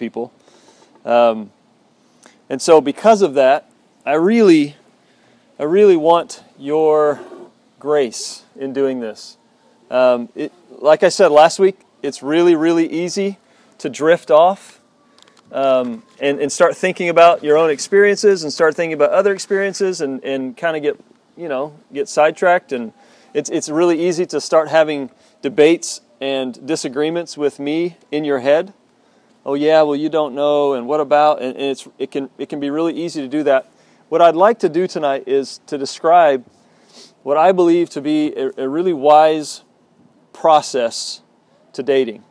people. Um, and so, because of that, I really, I really want your grace in doing this. Um, it, like I said last week, it's really, really easy to drift off um, and, and start thinking about your own experiences and start thinking about other experiences and, and kind of get, you know, get sidetracked. And it's, it's really easy to start having debates and disagreements with me in your head. Oh yeah, well you don't know, and what about? And, it's, it, can, it can be really easy to do that. What I'd like to do tonight is to describe what I believe to be a, a really wise process to dating.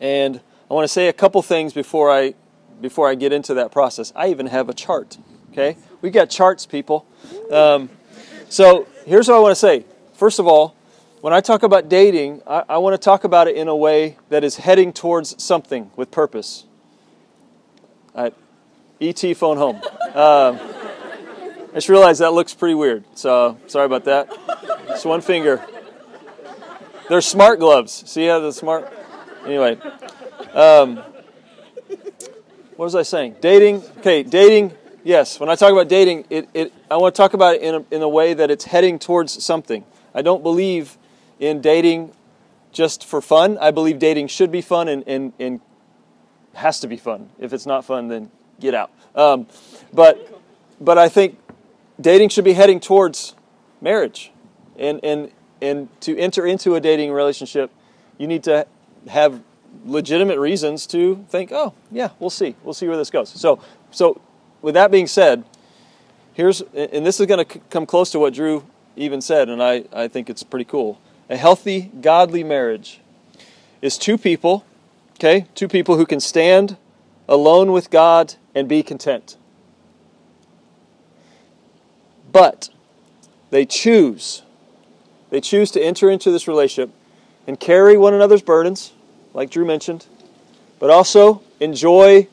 And I want to say a couple things before I before I get into that process. I even have a chart. Okay, we got charts, people. Um, so here's what I want to say. First of all, when I talk about dating, I, I want to talk about it in a way that is heading towards something with purpose. Right. ET phone home. Um, I just realized that looks pretty weird, so sorry about that. It's one finger. They're smart gloves. See how the smart. Anyway, um, what was I saying? Dating. Okay, dating. Yes, when I talk about dating, it, it I want to talk about it in a, in a way that it's heading towards something. I don't believe in dating just for fun. I believe dating should be fun and, and, and has to be fun. If it's not fun, then get out. Um, but but I think dating should be heading towards marriage, and and and to enter into a dating relationship, you need to have legitimate reasons to think, oh yeah, we'll see, we'll see where this goes. So so with that being said, here's and this is going to come close to what Drew even said, and I I think it's pretty cool. A healthy, godly marriage is two people, okay, two people who can stand alone with God and be content. But they choose they choose to enter into this relationship and carry one another's burdens, like Drew mentioned, but also enjoy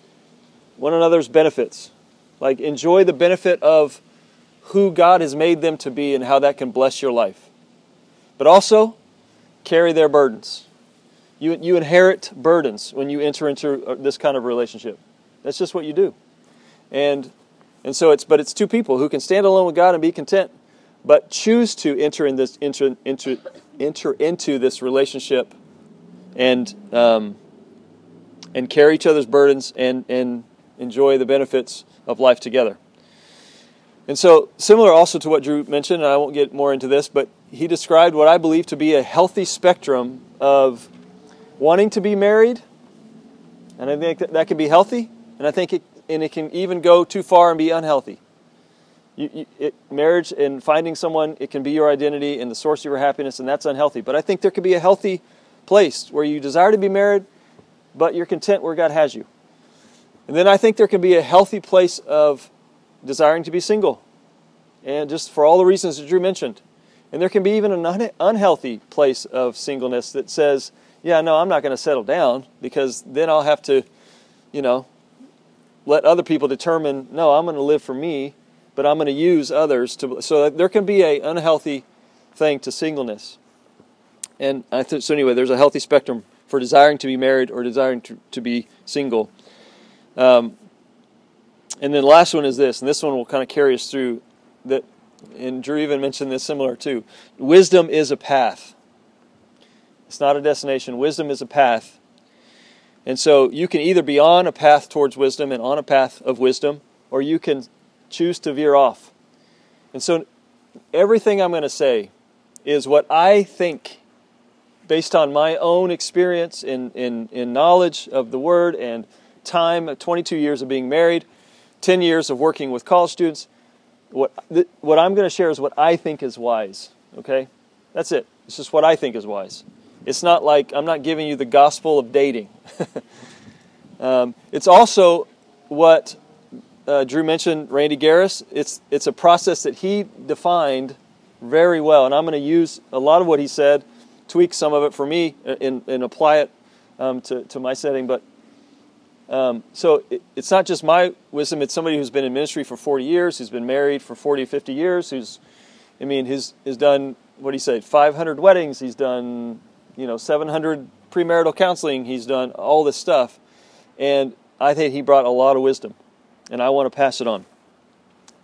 one another's benefits. Like enjoy the benefit of who God has made them to be and how that can bless your life. But also carry their burdens. You, you inherit burdens when you enter into uh, this kind of relationship. That's just what you do. And and so it's but it's two people who can stand alone with God and be content but choose to enter in this enter, enter, enter into this relationship and um, and carry each other's burdens and and enjoy the benefits of life together. And so, similar also to what Drew mentioned, and I won't get more into this, but he described what I believe to be a healthy spectrum of wanting to be married, and I think that, that can be healthy, and I think it, and it can even go too far and be unhealthy. You, you, it, marriage and finding someone, it can be your identity and the source of your happiness, and that's unhealthy. But I think there could be a healthy place where you desire to be married, but you're content where God has you. And then I think there can be a healthy place of desiring to be single, and just for all the reasons that Drew mentioned. And there can be even an unhealthy place of singleness that says, yeah, no, I'm not going to settle down because then I'll have to, you know, let other people determine, no, I'm going to live for me but I'm going to use others to. So there can be a unhealthy thing to singleness. And I th- so anyway, there's a healthy spectrum for desiring to be married or desiring to, to be single. Um, and then the last one is this, and this one will kind of carry us through that. And Drew even mentioned this similar too. Wisdom is a path. It's not a destination. Wisdom is a path. And so you can either be on a path towards wisdom and on a path of wisdom, or you can choose to veer off. And so everything I'm going to say is what I think based on my own experience in, in, in knowledge of the Word and time 22 years of being married, 10 years of working with college students. What, what I'm going to share is what I think is wise. Okay? That's it. It's just what I think is wise. It's not like I'm not giving you the gospel of dating. um, it's also what uh, Drew mentioned Randy Gariss. It's it's a process that he defined very well, and I'm going to use a lot of what he said, tweak some of it for me, and, and apply it um, to to my setting. But um, so it, it's not just my wisdom; it's somebody who's been in ministry for 40 years, who's been married for 40, 50 years, who's, I mean, he's has done what do you say, 500 weddings. He's done you know 700 premarital counseling. He's done all this stuff, and I think he brought a lot of wisdom, and I want to pass it on.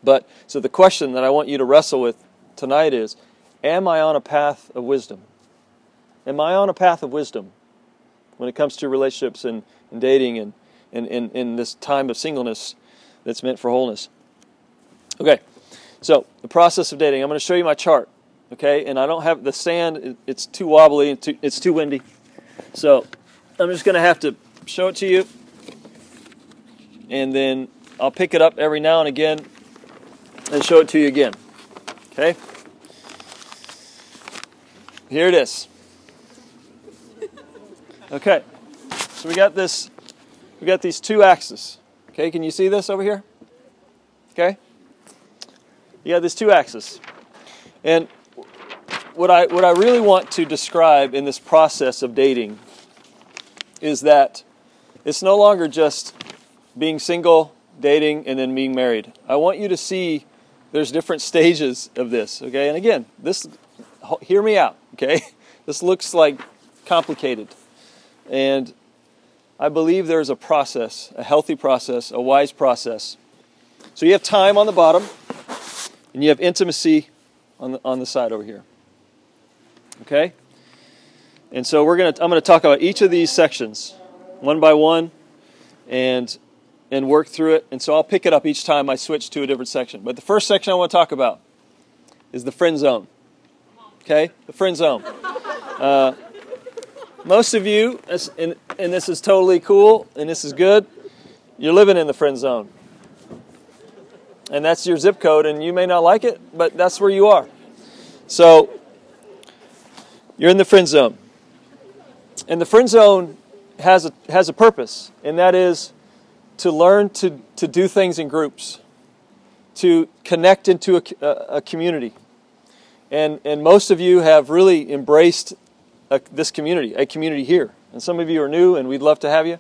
But so the question that I want you to wrestle with tonight is Am I on a path of wisdom? Am I on a path of wisdom when it comes to relationships and, and dating and in, in, in this time of singleness that's meant for wholeness? Okay, so the process of dating. I'm going to show you my chart. Okay, and I don't have the sand, it's too wobbly, it's too, it's too windy. So I'm just going to have to show it to you. And then I'll pick it up every now and again and show it to you again. Okay? Here it is. Okay. So we got this we got these two axes. Okay, can you see this over here? Okay? You got these two axes. And what I what I really want to describe in this process of dating is that it's no longer just being single, dating, and then being married. I want you to see there's different stages of this, okay? And again, this hear me out, okay? This looks like complicated. And I believe there's a process, a healthy process, a wise process. So you have time on the bottom, and you have intimacy on the, on the side over here. Okay? And so we're gonna I'm gonna talk about each of these sections one by one and and work through it. And so I'll pick it up each time I switch to a different section. But the first section I want to talk about is the friend zone. Okay? The friend zone. Uh, most of you, and, and this is totally cool and this is good, you're living in the friend zone. And that's your zip code, and you may not like it, but that's where you are. So, you're in the friend zone. And the friend zone has a, has a purpose, and that is to learn to, to do things in groups, to connect into a, a community. And, and most of you have really embraced a, this community, a community here. And some of you are new, and we'd love to have you.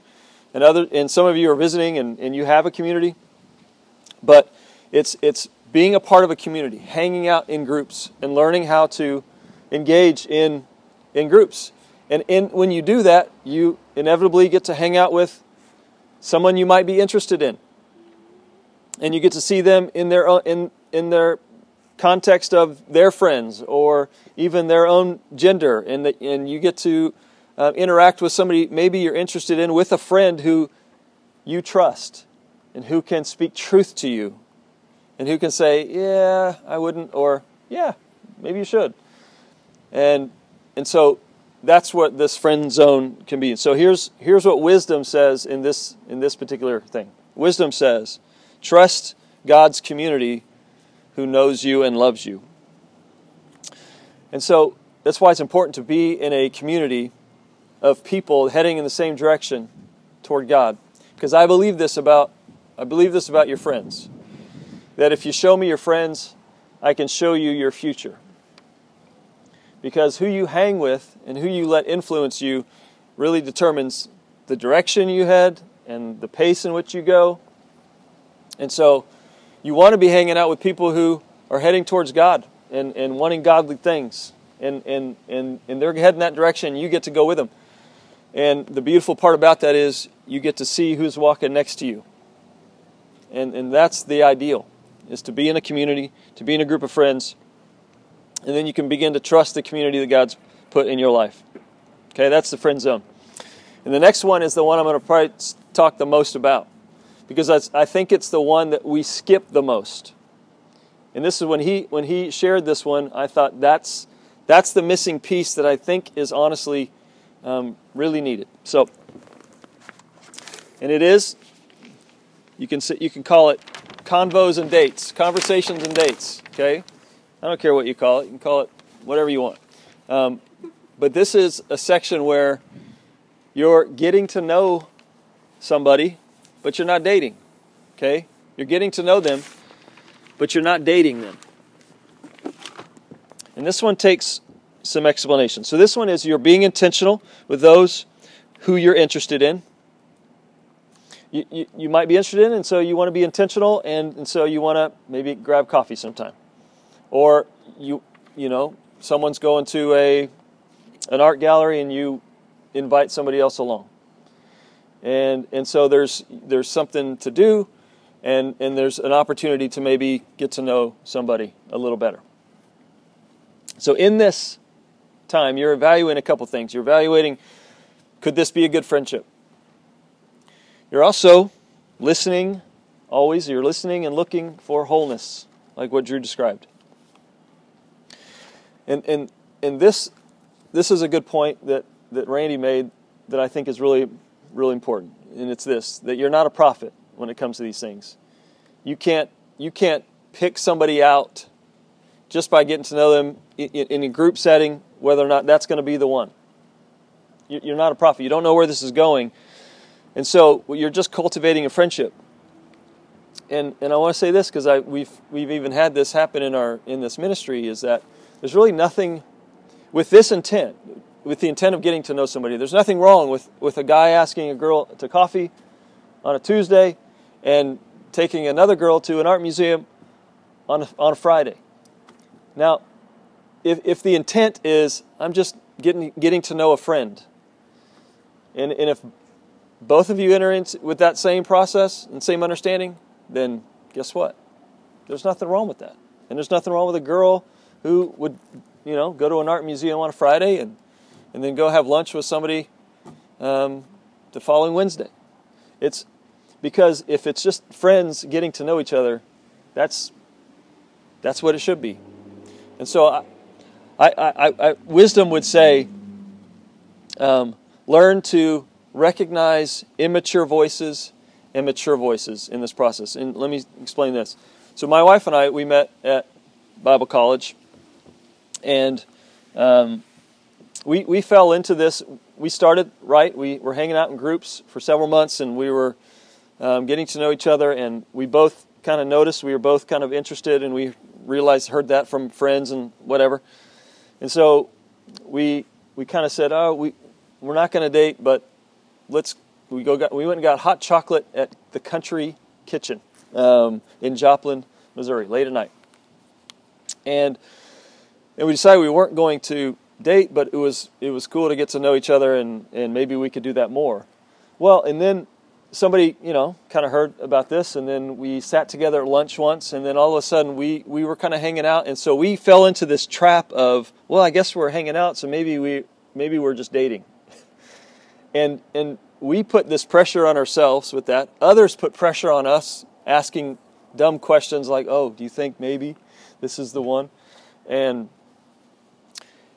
And, other, and some of you are visiting, and, and you have a community. But it's, it's being a part of a community, hanging out in groups, and learning how to engage in, in groups. And in, when you do that, you inevitably get to hang out with someone you might be interested in. And you get to see them in their, in, in their context of their friends or even their own gender, and, the, and you get to uh, interact with somebody maybe you're interested in with a friend who you trust and who can speak truth to you and who can say, Yeah, I wouldn't, or Yeah, maybe you should. And, and so that's what this friend zone can be. So here's, here's what wisdom says in this, in this particular thing wisdom says, Trust God's community who knows you and loves you. And so that's why it's important to be in a community of people heading in the same direction toward God. Because I believe this about I believe this about your friends. That if you show me your friends, I can show you your future. Because who you hang with and who you let influence you really determines the direction you head and the pace in which you go. And so you want to be hanging out with people who are heading towards God and, and wanting godly things. And, and, and, and they're heading that direction, you get to go with them. And the beautiful part about that is you get to see who's walking next to you. And, and that's the ideal, is to be in a community, to be in a group of friends, and then you can begin to trust the community that God's put in your life. Okay, that's the friend zone. And the next one is the one I'm going to probably talk the most about because I think it's the one that we skip the most. And this is when he when he shared this one, I thought that's that's the missing piece that I think is honestly um, really needed. So, and it is you can you can call it convos and dates, conversations and dates. Okay, I don't care what you call it. You can call it whatever you want. Um, but this is a section where you're getting to know somebody but you're not dating. Okay? You're getting to know them, but you're not dating them. And this one takes some explanation. So, this one is you're being intentional with those who you're interested in. You, you, you might be interested in, and so you want to be intentional, and, and so you want to maybe grab coffee sometime. Or you, you know, someone's going to a, an art gallery and you invite somebody else along and and so there's there's something to do, and and there's an opportunity to maybe get to know somebody a little better. So in this time, you're evaluating a couple things. You're evaluating could this be a good friendship? You're also listening always. You're listening and looking for wholeness, like what Drew described. And and and this this is a good point that that Randy made that I think is really really important. And it's this that you're not a prophet when it comes to these things. You can't you can't pick somebody out just by getting to know them in, a group setting whether or not that's going to be the one. You're not a prophet. You don't know where this is going. And so you're just cultivating a friendship. And, and I want to say this because I we've, we've even had this happen in, our, in this ministry is that there's really nothing with this intent, with the intent of getting to know somebody, there's nothing wrong with, with a guy asking a girl to coffee on a Tuesday and taking another girl to an art museum on a, on a Friday. Now, if, if the intent is, I'm just getting, getting to know a friend, and, and if both of you enter into with that same process and same understanding, then guess what? There's nothing wrong with that. And there's nothing wrong with a girl who would, you know, go to an art museum on a Friday and, and then go have lunch with somebody um, the following Wednesday. It's because if it's just friends getting to know each other, that's that's what it should be. And so, I, I, I, I wisdom would say, um, learn to recognize immature voices and mature voices in this process. And let me explain this. So, my wife and I, we met at Bible college, and um, we, we fell into this. We started right. We were hanging out in groups for several months, and we were um, getting to know each other, and we both kind of noticed we were both kind of interested, and we realized, heard that from friends and whatever. And so we we kind of said, oh, we we're not going to date, but let's we go got, we went and got hot chocolate at the country kitchen um, in Joplin, Missouri, late at night, and and we decided we weren't going to date, but it was it was cool to get to know each other, and and maybe we could do that more. Well, and then somebody you know kind of heard about this and then we sat together at lunch once and then all of a sudden we we were kind of hanging out and so we fell into this trap of well i guess we're hanging out so maybe we maybe we're just dating. And and we put this pressure on ourselves with that. Others put pressure on us asking dumb questions like oh do you think maybe this is the one? And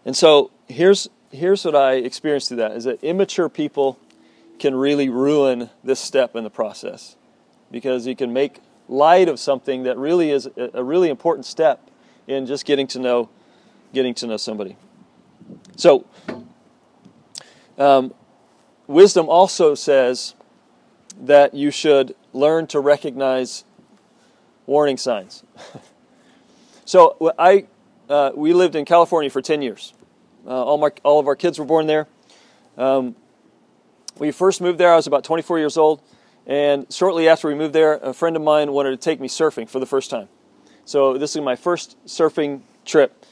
and so here's here's what i experienced through that is that immature people can really ruin this step in the process because you can make light of something that really is a really important step in just getting to know getting to know somebody. So, um, wisdom also says that you should learn to recognize warning signs. so, I uh, we lived in California for ten years. Uh, all my all of our kids were born there. Um, we first moved there, I was about 24 years old, and shortly after we moved there, a friend of mine wanted to take me surfing for the first time. So this is my first surfing trip.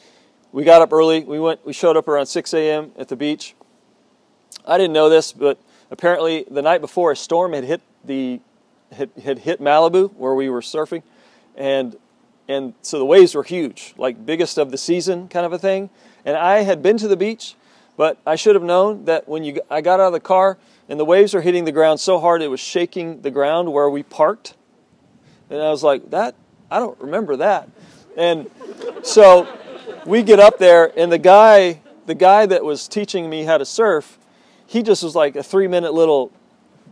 We got up early. We went. We showed up around 6 a.m. at the beach. I didn't know this, but apparently the night before a storm had hit the had, had hit Malibu where we were surfing, and and so the waves were huge, like biggest of the season kind of a thing. And I had been to the beach, but I should have known that when you I got out of the car and the waves were hitting the ground so hard it was shaking the ground where we parked. And I was like, that I don't remember that. And so we get up there and the guy the guy that was teaching me how to surf, he just was like a 3-minute little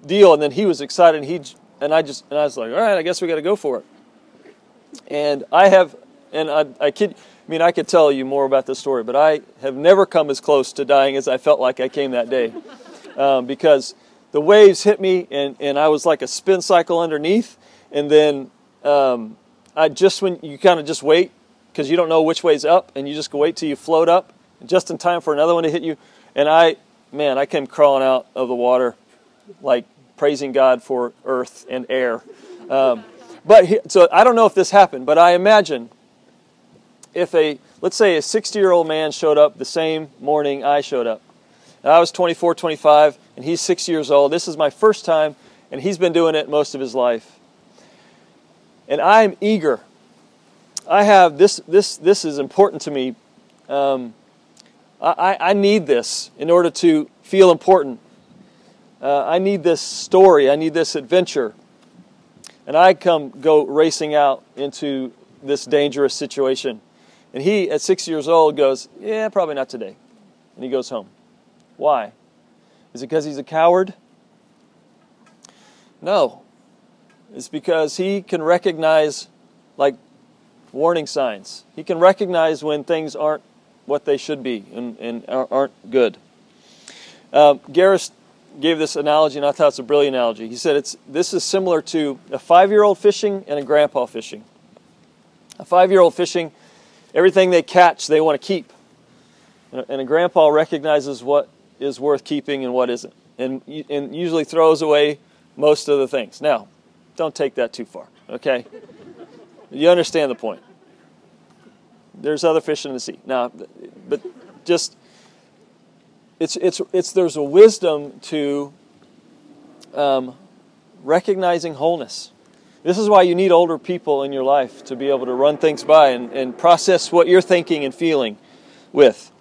deal and then he was excited and he and I just and I was like, "All right, I guess we got to go for it." And I have and I, I kid I mean, I could tell you more about this story, but I have never come as close to dying as I felt like I came that day um, because the waves hit me and, and I was like a spin cycle underneath. And then um, I just, when you kind of just wait because you don't know which way's up and you just wait till you float up just in time for another one to hit you. And I, man, I came crawling out of the water like praising God for earth and air. Um, but he, so I don't know if this happened, but I imagine if a, let's say a 60 year old man showed up the same morning I showed up, And I was 24, 25, and he's six years old. This is my first time, and he's been doing it most of his life. And I'm eager. I have this. This this is important to me. Um, I, I need this in order to feel important. Uh, I need this story. I need this adventure. And I come go racing out into this dangerous situation. And he, at six years old, goes, Yeah, probably not today. And he goes home. Why? Is it because he's a coward? No. It's because he can recognize, like, warning signs. He can recognize when things aren't what they should be and, and aren't good. Uh, Gariss gave this analogy, and I thought it's a brilliant analogy. He said it's this is similar to a five-year-old fishing and a grandpa fishing. A five-year-old fishing, everything they catch they want to keep, and a grandpa recognizes what is worth keeping and what isn't, and and usually throws away most of the things. Now, don't take that too far, okay? You understand the point. There's other fish in the sea. Now, but just it's it's it's there's a wisdom to um, recognizing wholeness. This is why you need older people in your life to be able to run things by and, and process what you're thinking and feeling with.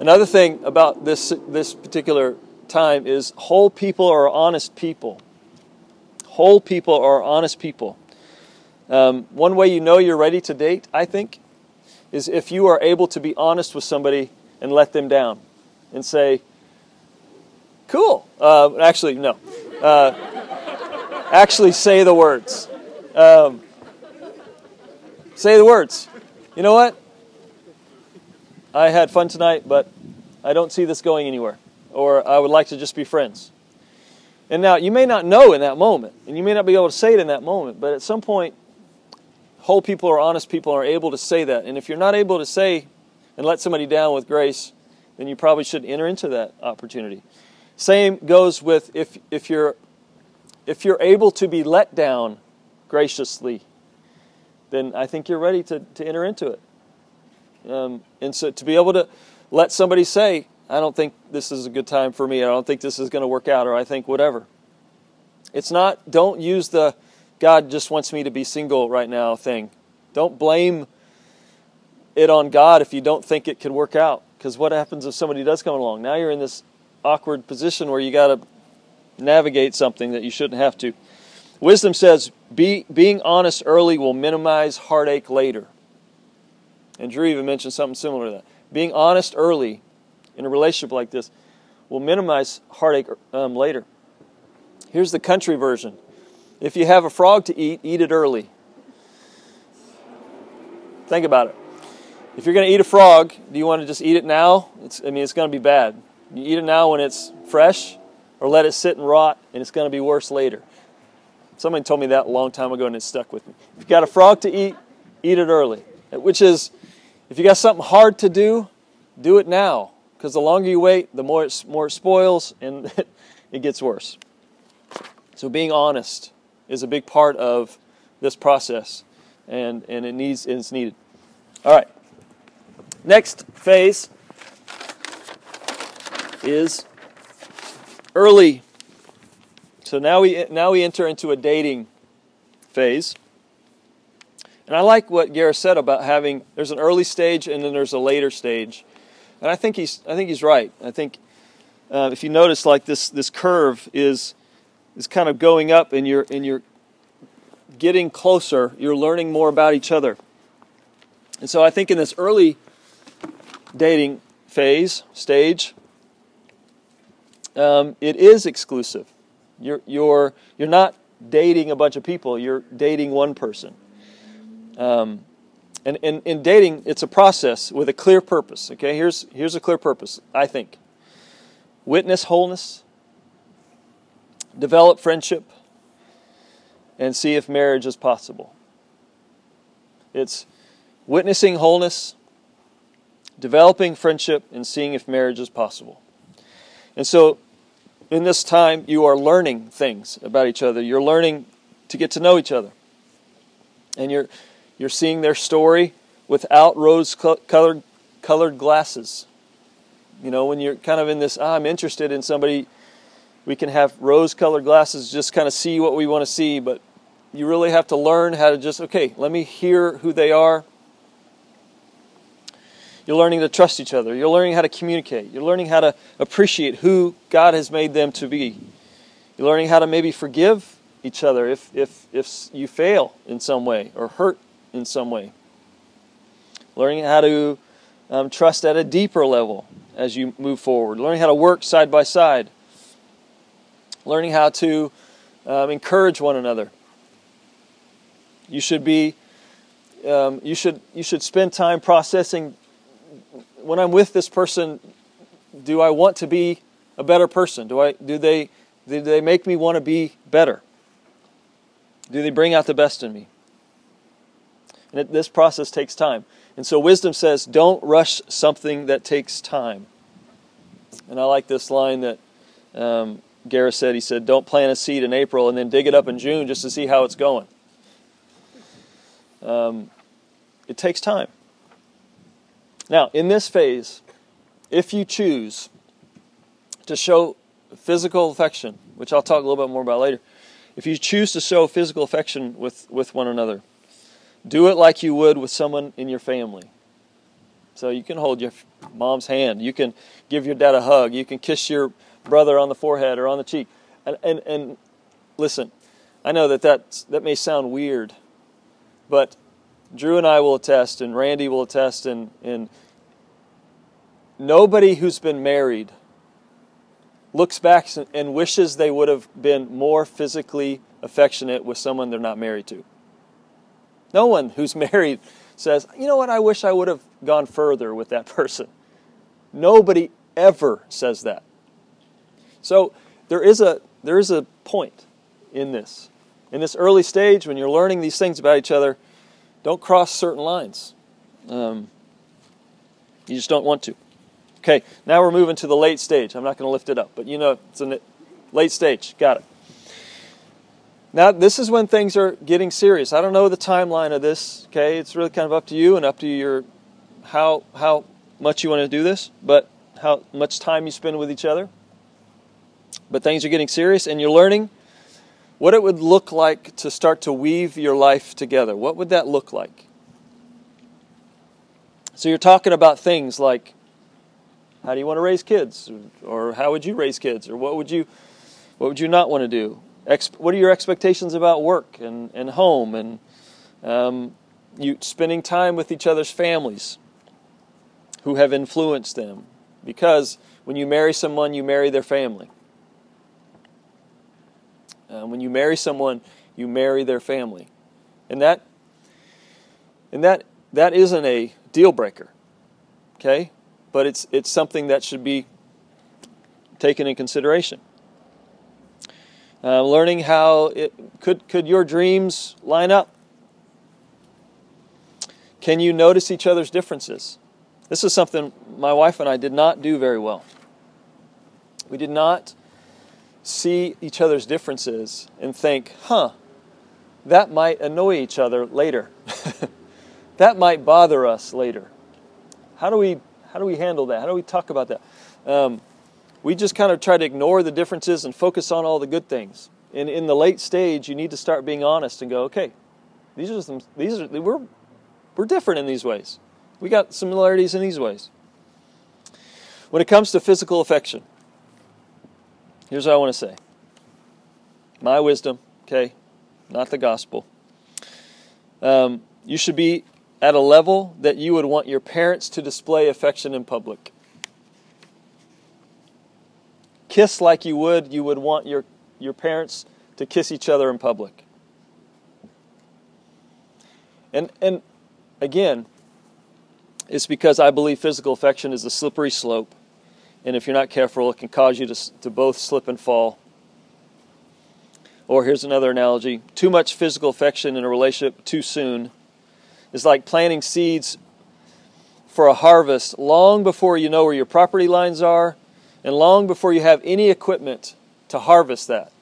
Another thing about this this particular time is whole people are honest people. Whole people are honest people. Um, one way you know you're ready to date, I think, is if you are able to be honest with somebody and let them down and say, cool. Uh, actually, no. Uh, actually, say the words. Um, say the words. You know what? I had fun tonight, but I don't see this going anywhere. Or I would like to just be friends. And now, you may not know in that moment, and you may not be able to say it in that moment, but at some point, whole people or honest people are able to say that. And if you're not able to say and let somebody down with grace, then you probably should enter into that opportunity. Same goes with if, if, you're, if you're able to be let down graciously, then I think you're ready to, to enter into it. Um, and so to be able to let somebody say, I don't think this is a good time for me, I don't think this is going to work out, or I think whatever. It's not, don't use the God just wants me to be single right now thing. Don't blame it on God if you don't think it could work out. Because what happens if somebody does come along? Now you're in this awkward position where you got to navigate something that you shouldn't have to. Wisdom says be, being honest early will minimize heartache later. And Drew even mentioned something similar to that. Being honest early in a relationship like this will minimize heartache um, later. Here's the country version if you have a frog to eat, eat it early. Think about it. If you're going to eat a frog, do you want to just eat it now? It's, I mean, it's going to be bad. You eat it now when it's fresh, or let it sit and rot, and it's going to be worse later. Somebody told me that a long time ago, and it stuck with me. If you've got a frog to eat, eat it early. Which is, if you got something hard to do, do it now. Because the longer you wait, the more it, more it spoils, and it gets worse. So being honest is a big part of this process, and, and it needs it's needed. All right. Next phase is early. So now we now we enter into a dating phase. And I like what Gariss said about having there's an early stage and then there's a later stage. And I think he's I think he's right. I think uh, if you notice like this this curve is is kind of going up and you're and you're getting closer, you're learning more about each other. And so I think in this early dating phase, stage, um, it is exclusive. You're, you're, you're not dating a bunch of people, you're dating one person. Um, and in dating, it's a process with a clear purpose. Okay, here's, here's a clear purpose, I think witness wholeness, develop friendship, and see if marriage is possible. It's witnessing wholeness, developing friendship, and seeing if marriage is possible. And so, in this time, you are learning things about each other. You're learning to get to know each other. And you're, you're seeing their story without rose colored, colored glasses. You know, when you're kind of in this, ah, I'm interested in somebody, we can have rose colored glasses, just kind of see what we want to see, but you really have to learn how to just, okay, let me hear who they are. You're learning to trust each other. You're learning how to communicate. You're learning how to appreciate who God has made them to be. You're learning how to maybe forgive each other if, if, if you fail in some way or hurt in some way. Learning how to um, trust at a deeper level as you move forward. Learning how to work side by side. Learning how to um, encourage one another. You should be. Um, you should you should spend time processing. When I'm with this person, do I want to be a better person? Do I do they do they make me want to be better? Do they bring out the best in me? And it, this process takes time. And so wisdom says, don't rush something that takes time. And I like this line that um, Gariss said. He said, don't plant a seed in April and then dig it up in June just to see how it's going. Um, it takes time. Now, in this phase, if you choose to show physical affection, which I'll talk a little bit more about later, if you choose to show physical affection with, with one another, do it like you would with someone in your family. So you can hold your mom's hand, you can give your dad a hug, you can kiss your brother on the forehead or on the cheek. And, and, and listen, I know that that, that may sound weird, but Drew and I will attest, and Randy will attest, and, and nobody who's been married looks back and wishes they would have been more physically affectionate with someone they're not married to. No one who's married says, you know what, I wish I would have gone further with that person. Nobody ever says that. So there is a there is a point in this. In this early stage, when you're learning these things about each other, don't cross certain lines. Um, you just don't want to. Okay, now we're moving to the late stage. I'm not going to lift it up, but you know it's a late stage. Got it. Now, this is when things are getting serious. I don't know the timeline of this, okay? It's really kind of up to you and up to your how how much you want to do this, but how much time you spend with each other. But things are getting serious and you're learning what it would look like to start to weave your life together. What would that look like? So you're talking about things like how do you want to raise kids? Or how would you raise kids? Or what would you, what would you not want to do? What are your expectations about work and, and home and um, you spending time with each other's families who have influenced them? Because when you marry someone, you marry their family. Uh, when you marry someone, you marry their family, and that and that that isn't a deal breaker. Okay, but it's, it's something that should be taken in consideration. Uh, learning how it could could your dreams line up? Can you notice each other's differences? This is something my wife and I did not do very well. We did not see each other's differences and think, huh, that might annoy each other later. that might bother us later. How do we how do we handle that? How do we talk about that? Um, we just kind of try to ignore the differences and focus on all the good things. And in the late stage, you need to start being honest and go, okay, these are some, these are we're we're different in these ways. We got similarities in these ways. When it comes to physical affection, here's what I want to say. My wisdom, okay, not the gospel. Um, you should be at a level that you would want your parents to display affection in public. Kiss like you would you would want your, your parents to kiss each other in public. And and again, it's because I believe physical affection is a slippery slope. And if you're not careful, it can cause you to, to both slip and fall. Or here's another analogy too much physical affection in a relationship too soon is like planting seeds for a harvest long before you know where your property lines are and long before you have any equipment to harvest that.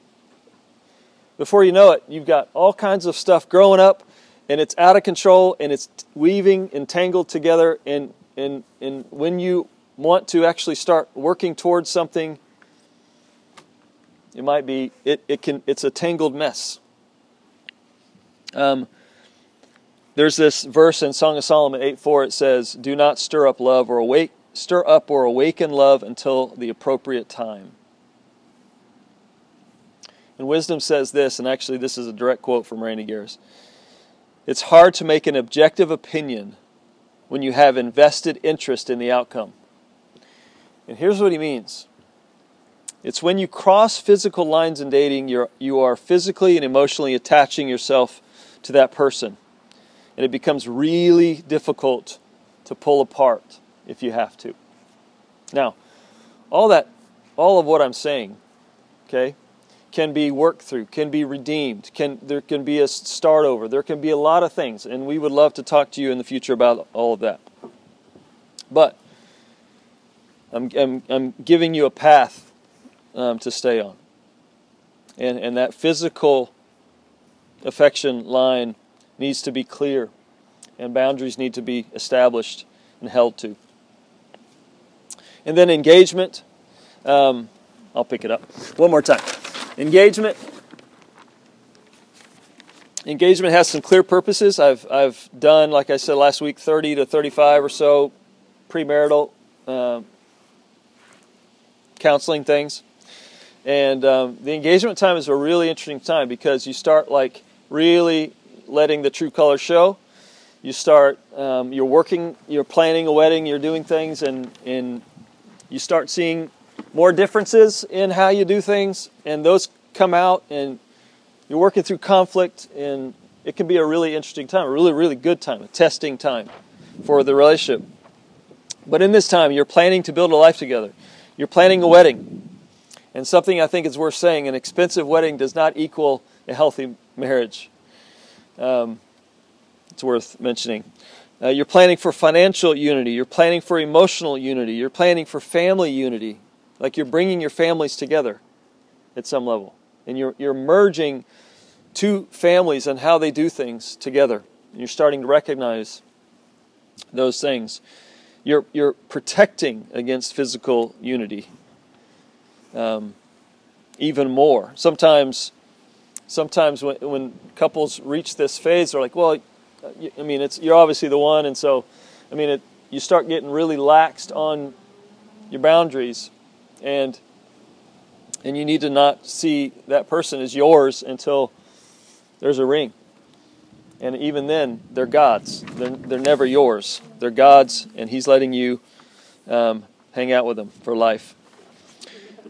Before you know it, you've got all kinds of stuff growing up and it's out of control and it's weaving and tangled together and and and when you want to actually start working towards something, it might be it, it can it's a tangled mess. Um, there's this verse in Song of Solomon 8 4, it says, Do not stir up love or awake stir up or awaken love until the appropriate time. And wisdom says this, and actually this is a direct quote from Randy Gariss. It's hard to make an objective opinion when you have invested interest in the outcome. And here's what he means. It's when you cross physical lines in dating, you're, you are physically and emotionally attaching yourself to that person. And it becomes really difficult to pull apart if you have to. Now, all that, all of what I'm saying, okay, can be worked through, can be redeemed, can there can be a start over, there can be a lot of things, and we would love to talk to you in the future about all of that. But I'm I'm, I'm giving you a path um, to stay on, and and that physical affection line needs to be clear, and boundaries need to be established and held to. And then engagement. Um, I'll pick it up one more time. Engagement. Engagement has some clear purposes. I've, I've done, like I said last week, 30 to 35 or so premarital uh, counseling things. And um, the engagement time is a really interesting time because you start like really letting the true color show. You start, um, you're working, you're planning a wedding, you're doing things, and, and you start seeing more differences in how you do things, and those come out, and you're working through conflict, and it can be a really interesting time, a really, really good time, a testing time for the relationship. But in this time, you're planning to build a life together. You're planning a wedding. And something I think is worth saying an expensive wedding does not equal a healthy marriage. Um, it's worth mentioning. Uh, you're planning for financial unity. You're planning for emotional unity. You're planning for family unity. Like you're bringing your families together at some level. And you're, you're merging two families and how they do things together. And you're starting to recognize those things. You're, you're protecting against physical unity um, even more. Sometimes, sometimes when, when couples reach this phase, they're like, well, I mean, it's you're obviously the one, and so, I mean, it, you start getting really laxed on your boundaries, and and you need to not see that person as yours until there's a ring. And even then, they're God's. They're, they're never yours. They're God's, and He's letting you um, hang out with them for life.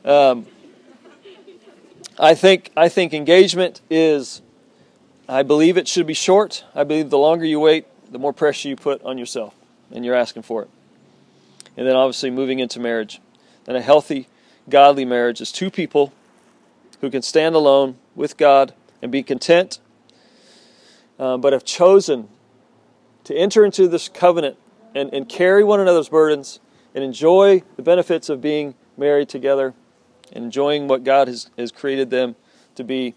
Um, I think I think engagement is I believe it should be short. I believe the longer you wait, the more pressure you put on yourself, and you're asking for it. And then obviously moving into marriage. And a healthy, godly marriage is two people who can stand alone with God and be content, uh, but have chosen to enter into this covenant and, and carry one another's burdens and enjoy the benefits of being married together and enjoying what God has, has created them to be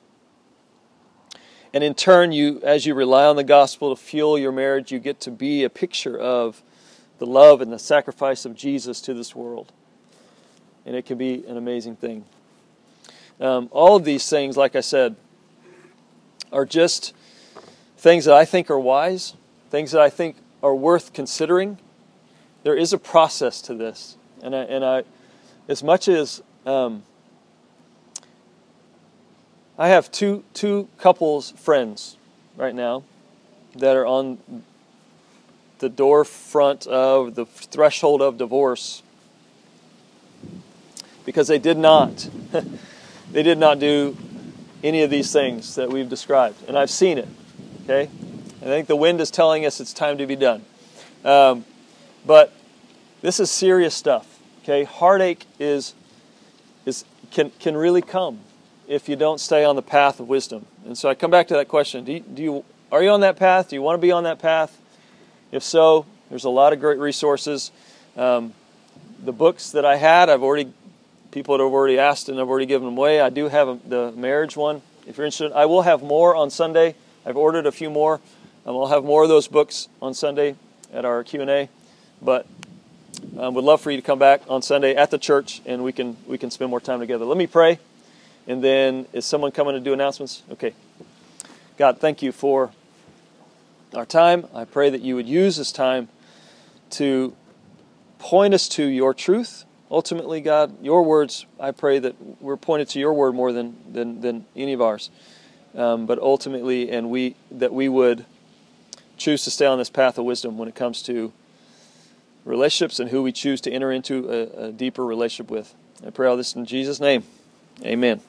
and in turn, you, as you rely on the gospel to fuel your marriage, you get to be a picture of the love and the sacrifice of Jesus to this world. And it can be an amazing thing. Um, all of these things, like I said, are just things that I think are wise, things that I think are worth considering. There is a process to this. And I, and I as much as um, I have two two couples friends right now that are on the door front of the threshold of divorce because they did not they did not do any of these things that we've described and i've seen it okay i think the wind is telling us it's time to be done um, but this is serious stuff okay heartache is is can can really come if you don't stay on the path of wisdom. And so I come back to that question: Do you, do you are you on that path? Do you want to be on that path? If so, there's a lot of great resources. Um, the books that I had, I've already people that have already asked and I've already given them away. I do have a, the marriage one. If you're interested, I will have more on Sunday. I've ordered a few more. and we'll have more of those books on Sunday at our Q and A. But um, would love for you to come back on Sunday at the church, and we can we can spend more time together. Let me pray, and then is someone coming to do announcements? Okay. God, thank you for our time. I pray that you would use this time to point us to your truth. Ultimately, God, your words, I pray that we're pointed to your word more than, than, than any of ours. Um, but ultimately, and we that we would choose to stay on this path of wisdom when it comes to relationships and who we choose to enter into a, a deeper relationship with. I pray all this in Jesus' name. Amen.